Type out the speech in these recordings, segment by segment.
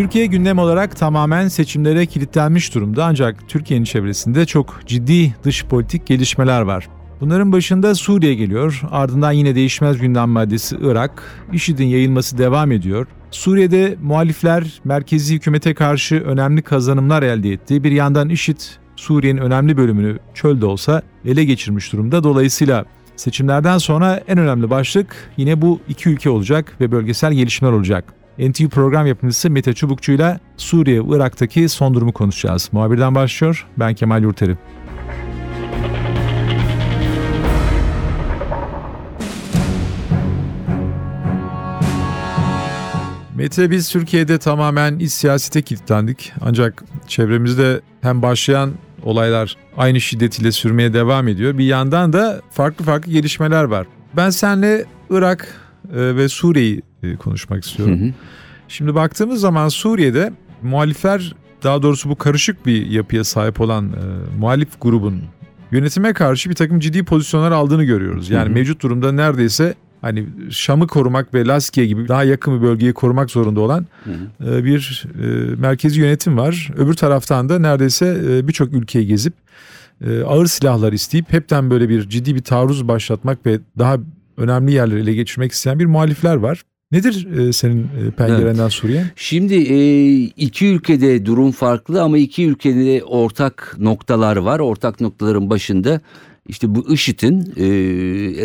Türkiye gündem olarak tamamen seçimlere kilitlenmiş durumda ancak Türkiye'nin çevresinde çok ciddi dış politik gelişmeler var. Bunların başında Suriye geliyor, ardından yine değişmez gündem maddesi Irak, IŞİD'in yayılması devam ediyor. Suriye'de muhalifler merkezi hükümete karşı önemli kazanımlar elde etti. Bir yandan IŞİD Suriye'nin önemli bölümünü çölde olsa ele geçirmiş durumda. Dolayısıyla seçimlerden sonra en önemli başlık yine bu iki ülke olacak ve bölgesel gelişmeler olacak. NTV program yapımcısı Mete Çubukçu ile Suriye ve Irak'taki son durumu konuşacağız. Muhabirden başlıyor. Ben Kemal Yurteri. Mete biz Türkiye'de tamamen iç siyasete kilitlendik. Ancak çevremizde hem başlayan olaylar aynı şiddetiyle sürmeye devam ediyor. Bir yandan da farklı farklı gelişmeler var. Ben seninle Irak e, ve Suriye'yi e, konuşmak istiyorum. Hı hı. Şimdi baktığımız zaman Suriye'de muhalifler daha doğrusu bu karışık bir yapıya sahip olan e, muhalif grubun yönetime karşı bir takım ciddi pozisyonlar aldığını görüyoruz. Yani hı hı. mevcut durumda neredeyse hani Şam'ı korumak ve Laskiye gibi daha yakın bir bölgeyi korumak zorunda olan hı hı. E, bir e, merkezi yönetim var. Öbür taraftan da neredeyse e, birçok ülkeyi gezip e, ağır silahlar isteyip hepten böyle bir ciddi bir taarruz başlatmak ve daha önemli yerleri ele geçirmek isteyen bir muhalifler var. Nedir e, senin e, pencerenden evet. Suriye? Şimdi e, iki ülkede durum farklı ama iki ülkede ortak noktalar var. Ortak noktaların başında işte bu IŞİD'in e,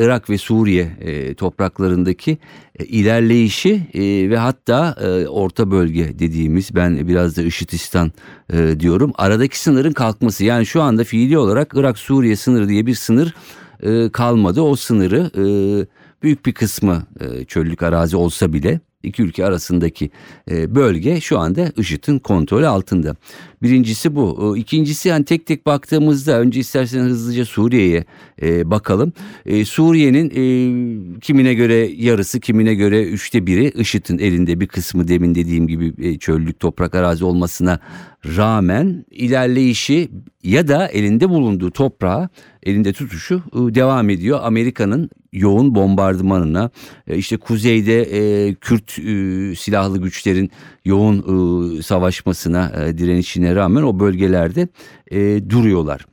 Irak ve Suriye e, topraklarındaki e, ilerleyişi e, ve hatta e, orta bölge dediğimiz ben biraz da IŞİDistan e, diyorum. Aradaki sınırın kalkması yani şu anda fiili olarak Irak-Suriye sınırı diye bir sınır e, kalmadı. O sınırı... E, büyük bir kısmı e, çöllük arazi olsa bile iki ülke arasındaki e, bölge şu anda IŞİD'in kontrolü altında. Birincisi bu. İkincisi yani tek tek baktığımızda önce istersen hızlıca Suriye'ye e, bakalım. E, Suriye'nin e, kimine göre yarısı kimine göre üçte biri IŞİD'in elinde bir kısmı demin dediğim gibi e, çöllük toprak arazi olmasına rağmen ilerleyişi ya da elinde bulunduğu toprağı elinde tutuşu e, devam ediyor. Amerika'nın yoğun bombardımanına e, işte kuzeyde e, Kürt e, silahlı güçlerin yoğun savaşmasına direnişine rağmen o bölgelerde duruyorlar.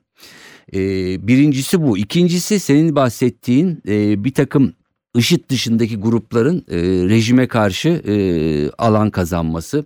Birincisi bu. İkincisi senin bahsettiğin bir takım IŞİD dışındaki grupların e, rejime karşı e, alan kazanması.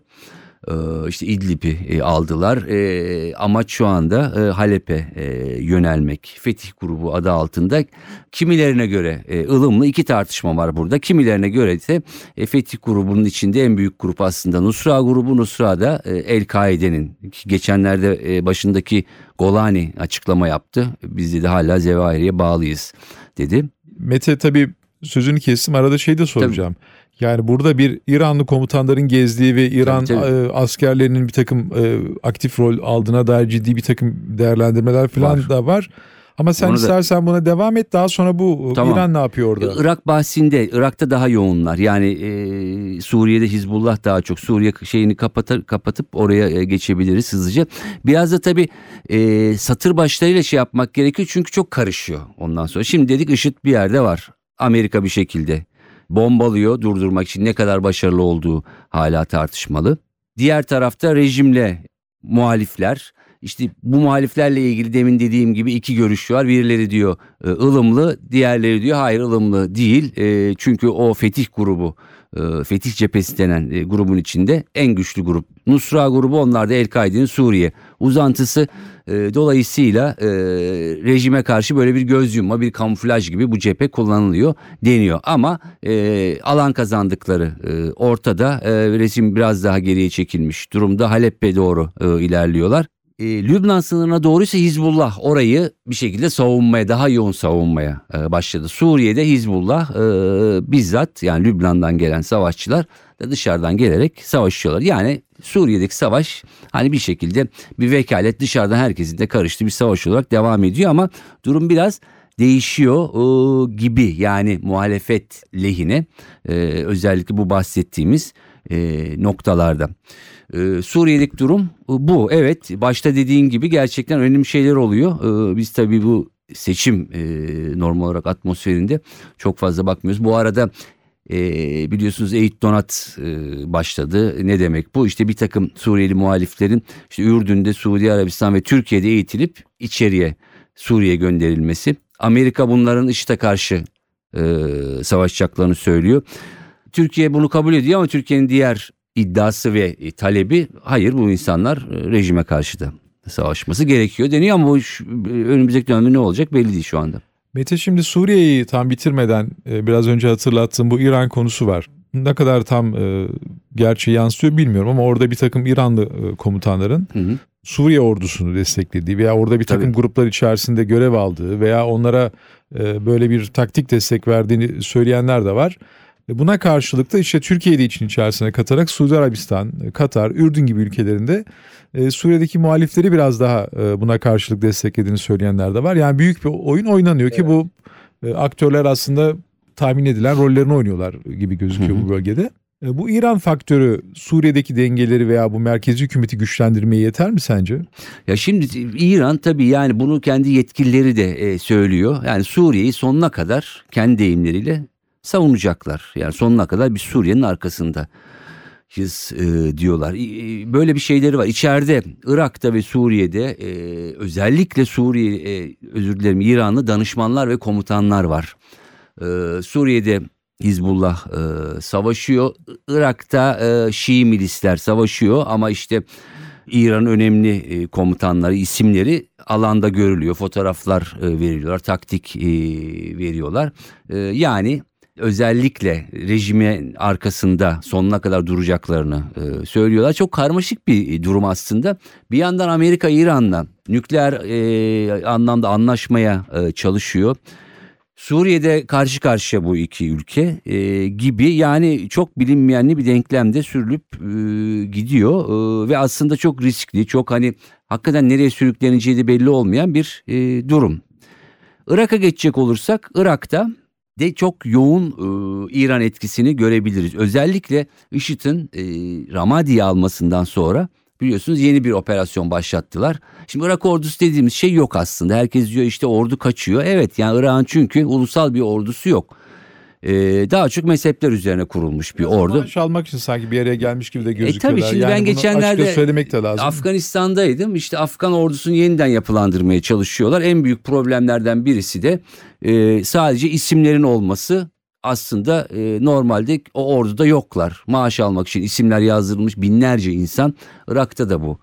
Ee, işte İdlib'i e, aldılar. Ee, amaç şu anda e, Halep'e e, yönelmek. Fetih grubu adı altında. Kimilerine göre ılımlı iki tartışma var burada. Kimilerine göre ise Fetih grubunun içinde en büyük grup aslında Nusra grubu. Nusra da El-Kaide'nin geçenlerde başındaki Golani açıklama yaptı. Biz de hala Zevahiri'ye bağlıyız dedi. Mete tabii sözünü kestim arada şey de soracağım. Tabii. Yani burada bir İranlı komutanların gezdiği ve İran tabii, tabii. E, askerlerinin bir takım e, aktif rol aldığına dair ciddi bir takım değerlendirmeler falan var. da var. Ama sen Onu istersen da... buna devam et daha sonra bu tamam. İran ne yapıyor orada? Irak bahsinde Irak'ta daha yoğunlar. Yani e, Suriye'de Hizbullah daha çok. Suriye şeyini kapatır, kapatıp oraya e, geçebiliriz hızlıca. Biraz da tabii e, satır başlarıyla şey yapmak gerekiyor çünkü çok karışıyor ondan sonra. Şimdi dedik IŞİD bir yerde var. Amerika bir şekilde bombalıyor durdurmak için ne kadar başarılı olduğu hala tartışmalı. Diğer tarafta rejimle muhalifler işte bu muhaliflerle ilgili demin dediğim gibi iki görüş var. Birileri diyor e, ılımlı, diğerleri diyor hayır ılımlı değil. E, çünkü o fetih grubu, e, fetih cephesi denen grubun içinde en güçlü grup. Nusra grubu onlar da El-Kaide'nin Suriye uzantısı. Dolayısıyla rejime karşı böyle bir göz yumma, bir kamuflaj gibi bu cephe kullanılıyor deniyor. Ama alan kazandıkları ortada. Rejim biraz daha geriye çekilmiş durumda. Halep'e doğru ilerliyorlar. E, Lübnan sınırına doğruysa Hizbullah orayı bir şekilde savunmaya daha yoğun savunmaya e, başladı. Suriye'de Hizbullah e, bizzat yani Lübnan'dan gelen savaşçılar da dışarıdan gelerek savaşıyorlar. Yani Suriye'deki savaş hani bir şekilde bir vekalet dışarıdan herkesin de karıştığı bir savaş olarak devam ediyor ama durum biraz değişiyor e, gibi yani muhalefet lehine e, özellikle bu bahsettiğimiz e, noktalarda. E, Suriye'deki durum e, bu. Evet başta dediğin gibi gerçekten önemli şeyler oluyor. E, biz tabii bu seçim e, normal olarak atmosferinde çok fazla bakmıyoruz. Bu arada e, biliyorsunuz Eğit Donat e, başladı. Ne demek bu? İşte bir takım Suriyeli muhaliflerin işte Ürdün'de, Suudi Arabistan ve Türkiye'de eğitilip içeriye Suriye gönderilmesi. Amerika bunların IŞİD'e karşı e, savaşacaklarını söylüyor. Türkiye bunu kabul ediyor ama Türkiye'nin diğer iddiası ve e, talebi hayır bu insanlar e, rejime karşı da savaşması gerekiyor deniyor ama bu şu- önümüzdeki dönemde ne olacak belli değil şu anda. Mete şimdi Suriye'yi tam bitirmeden e, biraz önce hatırlattığım bu İran konusu var. Ne kadar tam e, gerçeği yansıtıyor bilmiyorum ama orada bir takım İranlı e, komutanların Hı hı. Suriye ordusunu desteklediği veya orada bir takım Tabii. gruplar içerisinde görev aldığı veya onlara e, böyle bir taktik destek verdiğini söyleyenler de var. Buna karşılık da işte Türkiye'yi de için içerisine katarak Suudi Arabistan, Katar, Ürdün gibi ülkelerinde e, Suriye'deki muhalifleri biraz daha e, buna karşılık desteklediğini söyleyenler de var. Yani büyük bir oyun oynanıyor ki bu e, aktörler aslında tahmin edilen rollerini oynuyorlar gibi gözüküyor Hı hı. bu bölgede. Bu İran faktörü Suriye'deki dengeleri veya bu merkezi hükümeti güçlendirmeye yeter mi sence? Ya şimdi İran tabii yani bunu kendi yetkilileri de söylüyor. Yani Suriye'yi sonuna kadar kendi deyimleriyle savunacaklar. Yani sonuna kadar bir Suriye'nin arkasında biz e, diyorlar. İ- Böyle bir şeyleri var. İçeride Irak'ta ve Suriye'de e, özellikle Suriye e, özür dilerim İranlı danışmanlar ve komutanlar var. E, Suriye'de Hizbullah e, savaşıyor. Irak'ta e, Şii milisler savaşıyor ama işte İran'ın önemli e, komutanları isimleri alanda görülüyor. Fotoğraflar e, veriliyorlar, taktik e, veriyorlar. E, yani özellikle rejimin arkasında sonuna kadar duracaklarını e, söylüyorlar. Çok karmaşık bir durum aslında. Bir yandan Amerika İran'la nükleer e, anlamda anlaşmaya e, çalışıyor. Suriye'de karşı karşıya bu iki ülke e, gibi yani çok bilinmeyenli bir denklemde sürülüp e, gidiyor E, ve aslında çok riskli çok hani hakikaten nereye sürükleneceği de belli olmayan bir e, durum. Irak'a geçecek olursak Irak'ta de çok yoğun e, İran etkisini görebiliriz. Özellikle IŞİD'in e, Ramadi'yi almasından sonra biliyorsunuz yeni bir operasyon başlattılar. Şimdi Irak ordusu dediğimiz şey yok aslında. Herkes diyor işte ordu kaçıyor. Evet yani Irak'ın çünkü ulusal bir ordusu yok. E, daha çok mezhepler üzerine kurulmuş bir ordu. Maaş almak için sanki bir araya gelmiş gibi de gözüküyorlar. E, tabii şimdi yani ben geçenlerde söylemek de lazım. Afganistan'daydım. İşte Afgan ordusunu yeniden yapılandırmaya çalışıyorlar. En büyük problemlerden birisi de e, sadece isimlerin olması. Aslında e, normalde o orduda yoklar. Maaş almak için isimler yazdırılmış binlerce insan. Irak'ta da bu e,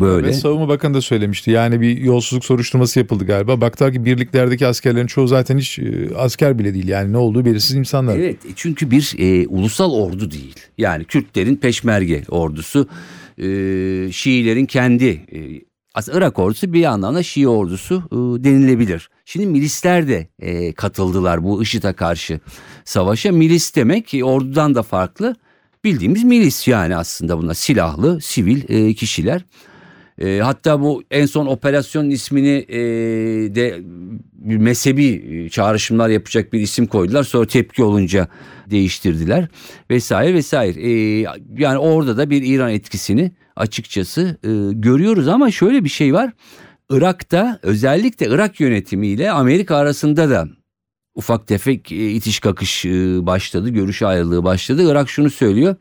böyle. Ve Savunma Bakanı da söylemişti. Yani bir yolsuzluk soruşturması yapıldı galiba. Baktılar ki birliklerdeki askerlerin çoğu zaten hiç e, asker bile değil. Yani ne olduğu belirsiz insanlar. Evet e, çünkü bir e, ulusal ordu değil. Yani Kürtlerin peşmerge ordusu, e, Şiilerin kendi e, aslında Irak ordusu bir anlamda Şii ordusu e, denilebilir. Şimdi milisler de e, katıldılar bu IŞİD'e karşı savaşa. Milis demek ki ordudan da farklı. Bildiğimiz milis yani aslında bunlar silahlı sivil e, kişiler. E, hatta bu en son operasyonun ismini e, de bir mezhebi e, çağrışımlar yapacak bir isim koydular. Sonra tepki olunca değiştirdiler vesaire vesaire. E, yani orada da bir İran etkisini açıkçası e, görüyoruz ama şöyle bir şey var. Irak'ta özellikle Irak yönetimiyle Amerika arasında da ufak tefek e, itiş kakış e, başladı, görüş ayrılığı başladı. Irak şunu söylüyor.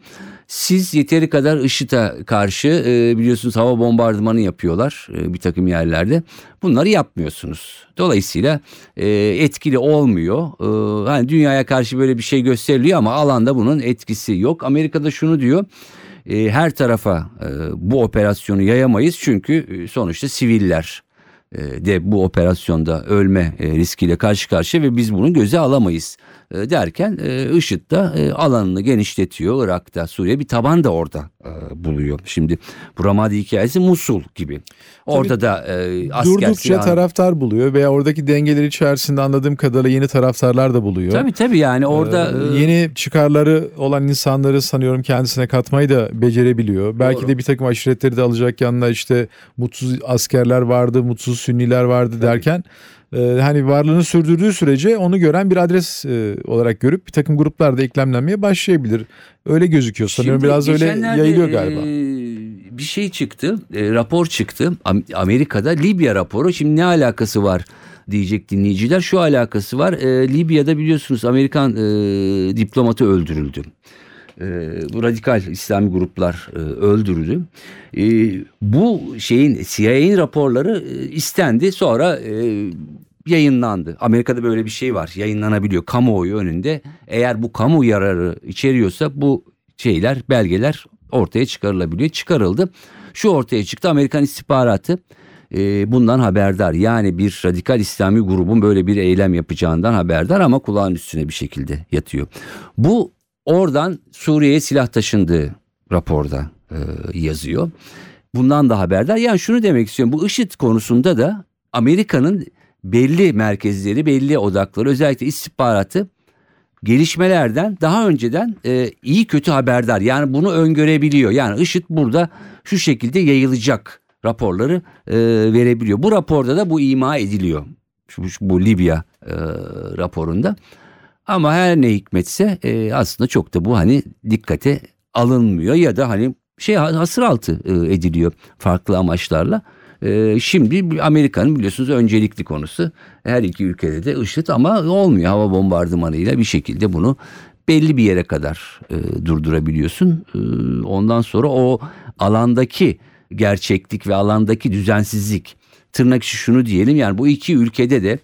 Siz yeteri kadar IŞİD'e karşı e, biliyorsunuz hava bombardımanı yapıyorlar bir takım yerlerde. Bunları yapmıyorsunuz. Dolayısıyla etkili olmuyor. Hani dünyaya karşı böyle bir şey gösteriliyor ama alanda bunun etkisi yok. Amerika'da şunu diyor. Her tarafa bu operasyonu yayamayız çünkü sonuçta siviller de bu operasyonda ölme e, riskiyle karşı karşıya ve biz bunu göze alamayız e, derken e, IŞİD de e, alanını genişletiyor Irak'ta Suriye bir taban da orada e, buluyor. Şimdi bu Ramadi hikayesi Musul gibi. Orada da e, asker Durdukça silahı- taraftar buluyor veya oradaki dengeler içerisinde anladığım kadarıyla yeni taraftarlar da buluyor. Tabii tabii yani orada Ee, e, yeni çıkarları olan insanları sanıyorum kendisine katmayı da becerebiliyor. Belki Doğru. de bir takım aşiretleri de alacak yanına işte mutsuz askerler vardı, mutsuz sünniler vardı derken e, hani varlığını sürdürdüğü sürece onu gören bir adres e, olarak görüp bir takım gruplar da eklemlenmeye başlayabilir. Öyle gözüküyor sanıyorum Şimdi biraz öyle yayılıyor galiba. e, bir şey çıktı, e, rapor çıktı. Am- Amerika'da Libya raporu. Şimdi ne alakası var diyecek dinleyiciler. Şu alakası var. E, Libya'da biliyorsunuz Amerikan e, diplomatı öldürüldü. E, bu radikal İslami gruplar e, öldürüldü. E, bu şeyin CIA'nin raporları e, istendi. Sonra e, yayınlandı. Amerika'da böyle bir şey var. Yayınlanabiliyor kamuoyu önünde. Eğer bu kamu yararı içeriyorsa bu şeyler, belgeler ortaya çıkarılabiliyor. Çıkarıldı. Şu ortaya çıktı. Amerikan istihbaratı e, bundan haberdar. Yani bir radikal İslami grubun böyle bir eylem yapacağından haberdar ama kulağın üstüne bir şekilde yatıyor. Bu oradan Suriye'ye silah taşındığı raporda e, yazıyor. Bundan da haberdar. Yani şunu demek istiyorum. Bu IŞİD konusunda da Amerika'nın belli merkezleri, belli odakları özellikle istihbaratı gelişmelerden daha önceden e, iyi kötü haberdar. Yani bunu öngörebiliyor. Yani IŞİD burada şu şekilde yayılacak raporları e, verebiliyor. Bu raporda da bu ima ediliyor. Şu, bu Libya e, raporunda. Ama her ne hikmetse e, aslında çok da bu hani dikkate alınmıyor ya da hani şey hasır altı e, ediliyor farklı amaçlarla. E, şimdi Amerika'nın biliyorsunuz öncelikli konusu her iki ülkede de IŞİD ama olmuyor hava bombardımanıyla bir şekilde bunu belli bir yere kadar e, durdurabiliyorsun. E, ondan sonra o alandaki gerçeklik ve alandaki düzensizlik tırnak içi şunu diyelim yani bu iki ülkede de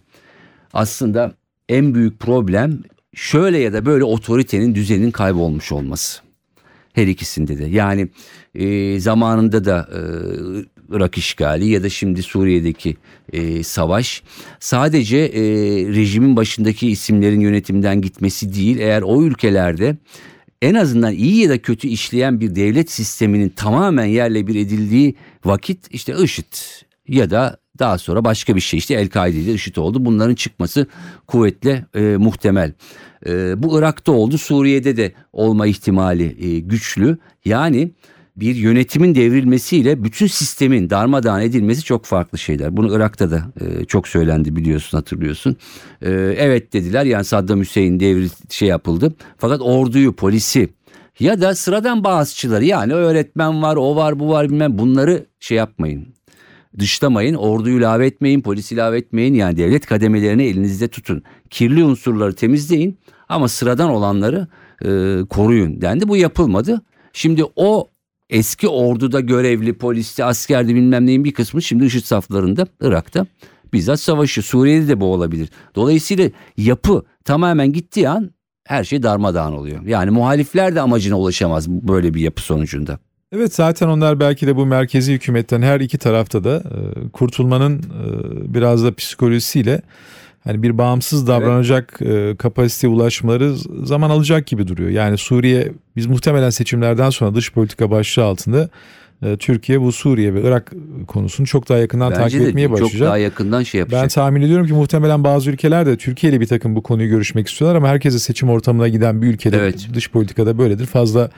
aslında en büyük problem şöyle ya da böyle otoritenin düzenin kaybolmuş olması. Her ikisinde de yani e, zamanında da e, Irak işgali ya da şimdi Suriye'deki e, savaş sadece e, rejimin başındaki isimlerin yönetimden gitmesi değil eğer o ülkelerde en azından iyi ya da kötü işleyen bir devlet sisteminin tamamen yerle bir edildiği vakit işte IŞİD ya da daha sonra başka bir şey işte El-Kaide'de IŞİD oldu. Bunların çıkması kuvvetle e, muhtemel. E, bu Irak'ta oldu Suriye'de de olma ihtimali e, güçlü. Yani bir yönetimin devrilmesiyle bütün sistemin darmadağın edilmesi çok farklı şeyler. Bunu Irak'ta da e, çok söylendi biliyorsun hatırlıyorsun. E, evet dediler yani Saddam Hüseyin devri şey yapıldı. Fakat orduyu, polisi ya da sıradan bağızçıları yani öğretmen var, o var, bu var bilmem bunları şey yapmayın. Dışlamayın, orduyu ilave etmeyin, polis ilave etmeyin. Yani devlet kademelerini elinizde tutun. Kirli unsurları temizleyin ama sıradan olanları e, koruyun dendi. Bu yapılmadı. Şimdi o eski orduda görevli polisti, askerdi bilmem neyin bir kısmı şimdi IŞİD saflarında Irak'ta bizzat savaşı. Suriye'de de bu olabilir. Dolayısıyla yapı tamamen gittiği an her şey darmadağın oluyor. Yani muhalifler de amacına ulaşamaz böyle bir yapı sonucunda. Evet zaten onlar belki de bu merkezi hükümetten her iki tarafta da e, kurtulmanın e, biraz da psikolojisiyle hani bir bağımsız davranacak e, kapasiteye ulaşmaları zaman alacak gibi duruyor. Yani Suriye biz muhtemelen seçimlerden sonra dış politika başlığı altında e, Türkiye bu Suriye ve Irak konusunu çok daha yakından Bence takip etmeye çok başlayacak. daha yakından şey yapacak. Ben tahmin ediyorum ki muhtemelen bazı ülkeler de Türkiye ile bir takım bu konuyu görüşmek istiyorlar ama herkese seçim ortamına giden bir ülkede Evet. dış politikada böyledir. Fazla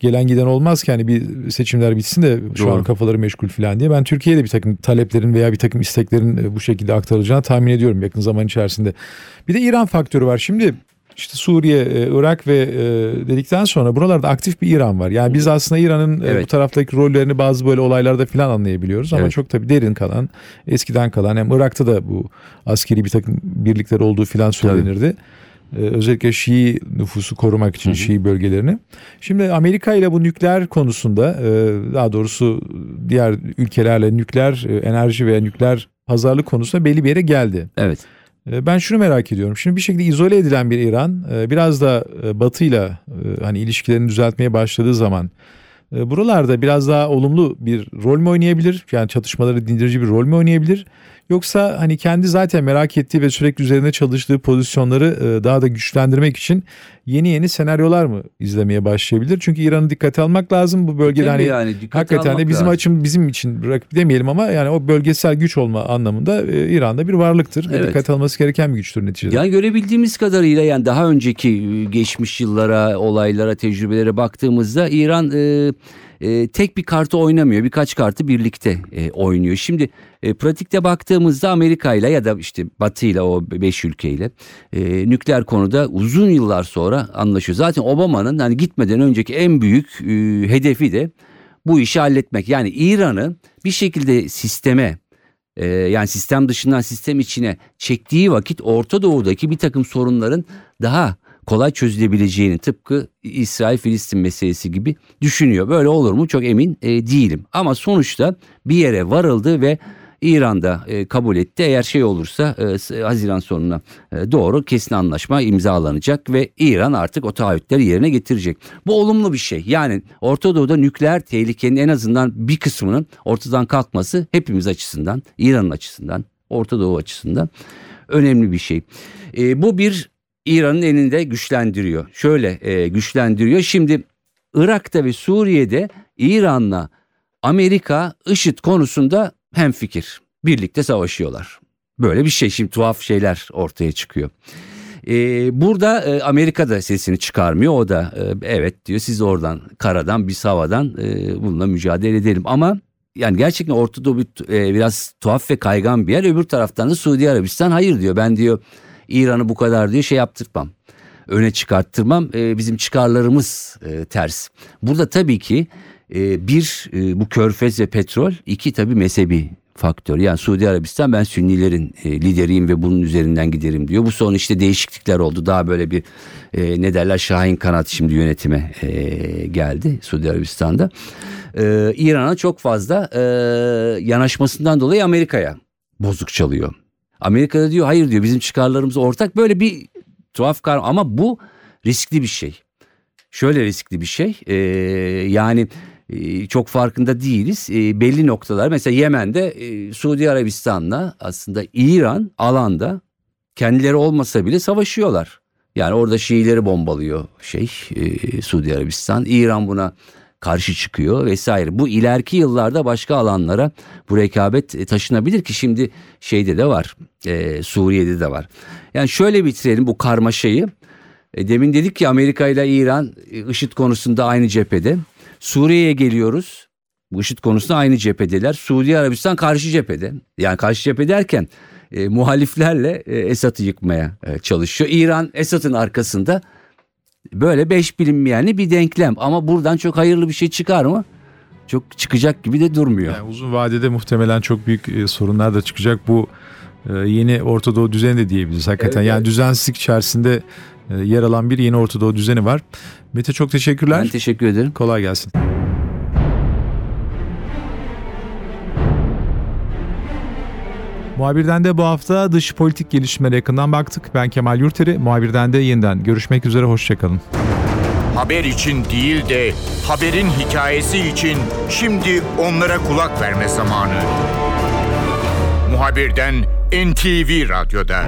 gelen giden olmaz ki hani bir seçimler bitsin de şu Doğru. an kafaları meşgul falan diye. Ben Türkiye'de bir takım taleplerin veya bir takım isteklerin e, bu şekilde aktarılacağını tahmin ediyorum yakın zaman içerisinde. Bir de İran faktörü var. Şimdi işte Suriye, e, Irak ve e, dedikten sonra buralarda aktif bir İran var. Yani biz aslında İran'ın Evet. bu taraftaki rollerini bazı böyle olaylarda falan anlayabiliyoruz ama Evet. çok tabii derin kalan, eskiden kalan hem Irak'ta da bu askeri bir takım birlikler olduğu filan söylenirdi. Ee, özellikle Şii nüfusu korumak için Şii bölgelerini. Şimdi Amerika ile bu nükleer konusunda e, daha doğrusu diğer ülkelerle nükleer e, enerji veya nükleer pazarlık konusunda belli bir yere geldi. Evet. E, Ben şunu merak ediyorum. Şimdi bir şekilde izole edilen bir İran biraz da Batı'yla hani ilişkilerini düzeltmeye başladığı zaman buralarda biraz daha olumlu bir rol mü oynayabilir? Yani çatışmaları dindirici bir rol mü oynayabilir? Yoksa hani kendi zaten merak ettiği ve sürekli üzerine çalıştığı pozisyonları e, daha da güçlendirmek için yeni yeni senaryolar mı izlemeye başlayabilir? Çünkü İran'ı dikkate almak lazım bu bölgede Tabii hani yani hakikaten de bizim lazım. açım bizim için rakip demeyelim ama yani o bölgesel güç olma anlamında e, İran'da bir varlıktır. Ve Evet. dikkate alması gereken bir güçtür neticede. Yani görebildiğimiz kadarıyla yani daha önceki e, geçmiş yıllara, olaylara, tecrübelere baktığımızda İran e, e, tek bir kartı oynamıyor. Birkaç kartı birlikte e, oynuyor. Şimdi e, pratikte baktığımızda Amerika ile ya da işte Batı ile o beş ülkeyle e, nükleer konuda uzun yıllar sonra anlaşıyor. Zaten Obama'nın hani gitmeden önceki en büyük e, hedefi de bu işi halletmek. Yani İran'ı bir şekilde sisteme e, yani sistem dışından sistem içine çektiği vakit Orta Doğu'daki bir takım sorunların daha kolay çözülebileceğini tıpkı İsrail-Filistin meselesi gibi düşünüyor. Böyle olur mu çok emin e, değilim. Ama sonuçta bir yere varıldı ve İran'da e, kabul etti. Eğer şey olursa e, Haziran sonuna e, doğru kesin anlaşma imzalanacak ve İran artık o taahhütleri yerine getirecek. Bu olumlu bir şey. Yani Orta Doğu'da nükleer tehlikenin en azından bir kısmının ortadan kalkması hepimiz açısından, İran'ın açısından, Orta Doğu açısından önemli bir şey. E, bu bir İran'ın elinde güçlendiriyor. Şöyle e, güçlendiriyor. Şimdi Irak'ta ve Suriye'de İran'la Amerika IŞİD konusunda hemfikir. Birlikte savaşıyorlar. Böyle bir şey şimdi tuhaf şeyler ortaya çıkıyor. Ee, burada e, Amerika da sesini çıkarmıyor. O da e, evet diyor siz oradan karadan biz havadan e, bununla mücadele edelim. Ama yani gerçekten Orta Doğu bir- e, biraz tuhaf ve kaygan bir yer. Öbür taraftan da Suudi Arabistan hayır diyor. Ben diyor İran'ı bu kadar diyor şey yaptırmam. Öne çıkarttırmam. E, bizim çıkarlarımız e, ters. Burada tabii ki e, bir e, bu körfez ve petrol iki tabii mezhebi faktör. Yani Suudi Arabistan ben Sünnilerin e, lideriyim ve bunun üzerinden giderim diyor. Bu son işte değişiklikler oldu. Daha böyle bir e, ne derler Şahin kanat şimdi yönetime e, geldi Suudi Arabistan'da. E, İran'a çok fazla e, yanaşmasından dolayı Amerika'ya bozuk çalıyor. Amerika'da diyor hayır diyor bizim çıkarlarımız ortak böyle bir tuhaf kar ama bu riskli bir şey. Şöyle riskli bir şey e, yani e, çok farkında değiliz. E, belli noktalar mesela Yemen'de e, Suudi Arabistan'la aslında İran alanda kendileri olmasa bile savaşıyorlar. Yani orada Şiileri bombalıyor şey e, Suudi Arabistan. İran buna karşı çıkıyor vesaire. Bu ileriki yıllarda başka alanlara bu rekabet e, taşınabilir ki şimdi şeyde de var. e, Suriye'de de var. Yani şöyle bitirelim bu karmaşayı. E, demin dedik ki Amerika ile İran e, IŞİD konusunda aynı cephede. Suriye'ye geliyoruz. Bu IŞİD konusunda aynı cephedeler. Suudi Arabistan karşı cephede. Yani karşı cephe derken e, muhaliflerle e, Esad'ı yıkmaya e, çalışıyor. İran Esad'ın arkasında böyle beş bilinmeyenli bir denklem. Ama buradan çok hayırlı bir şey çıkar mı? Çok çıkacak gibi de durmuyor. Yani uzun vadede muhtemelen çok büyük e, sorunlar da çıkacak. Bu e, yeni Orta Doğu düzeni de diyebiliriz hakikaten. Evet, yani evet. düzensizlik içerisinde e, yer alan bir yeni Orta Doğu düzeni var. Mete çok teşekkürler. Ben teşekkür ederim. Kolay gelsin. Muhabirden de bu hafta dış politik gelişmelere yakından baktık. Ben Kemal Yurteri. Muhabirden de yeniden görüşmek üzere. Hoşçakalın. Haber için değil de haberin hikayesi için şimdi onlara kulak verme zamanı. Muhabirden NTV Radyo'da.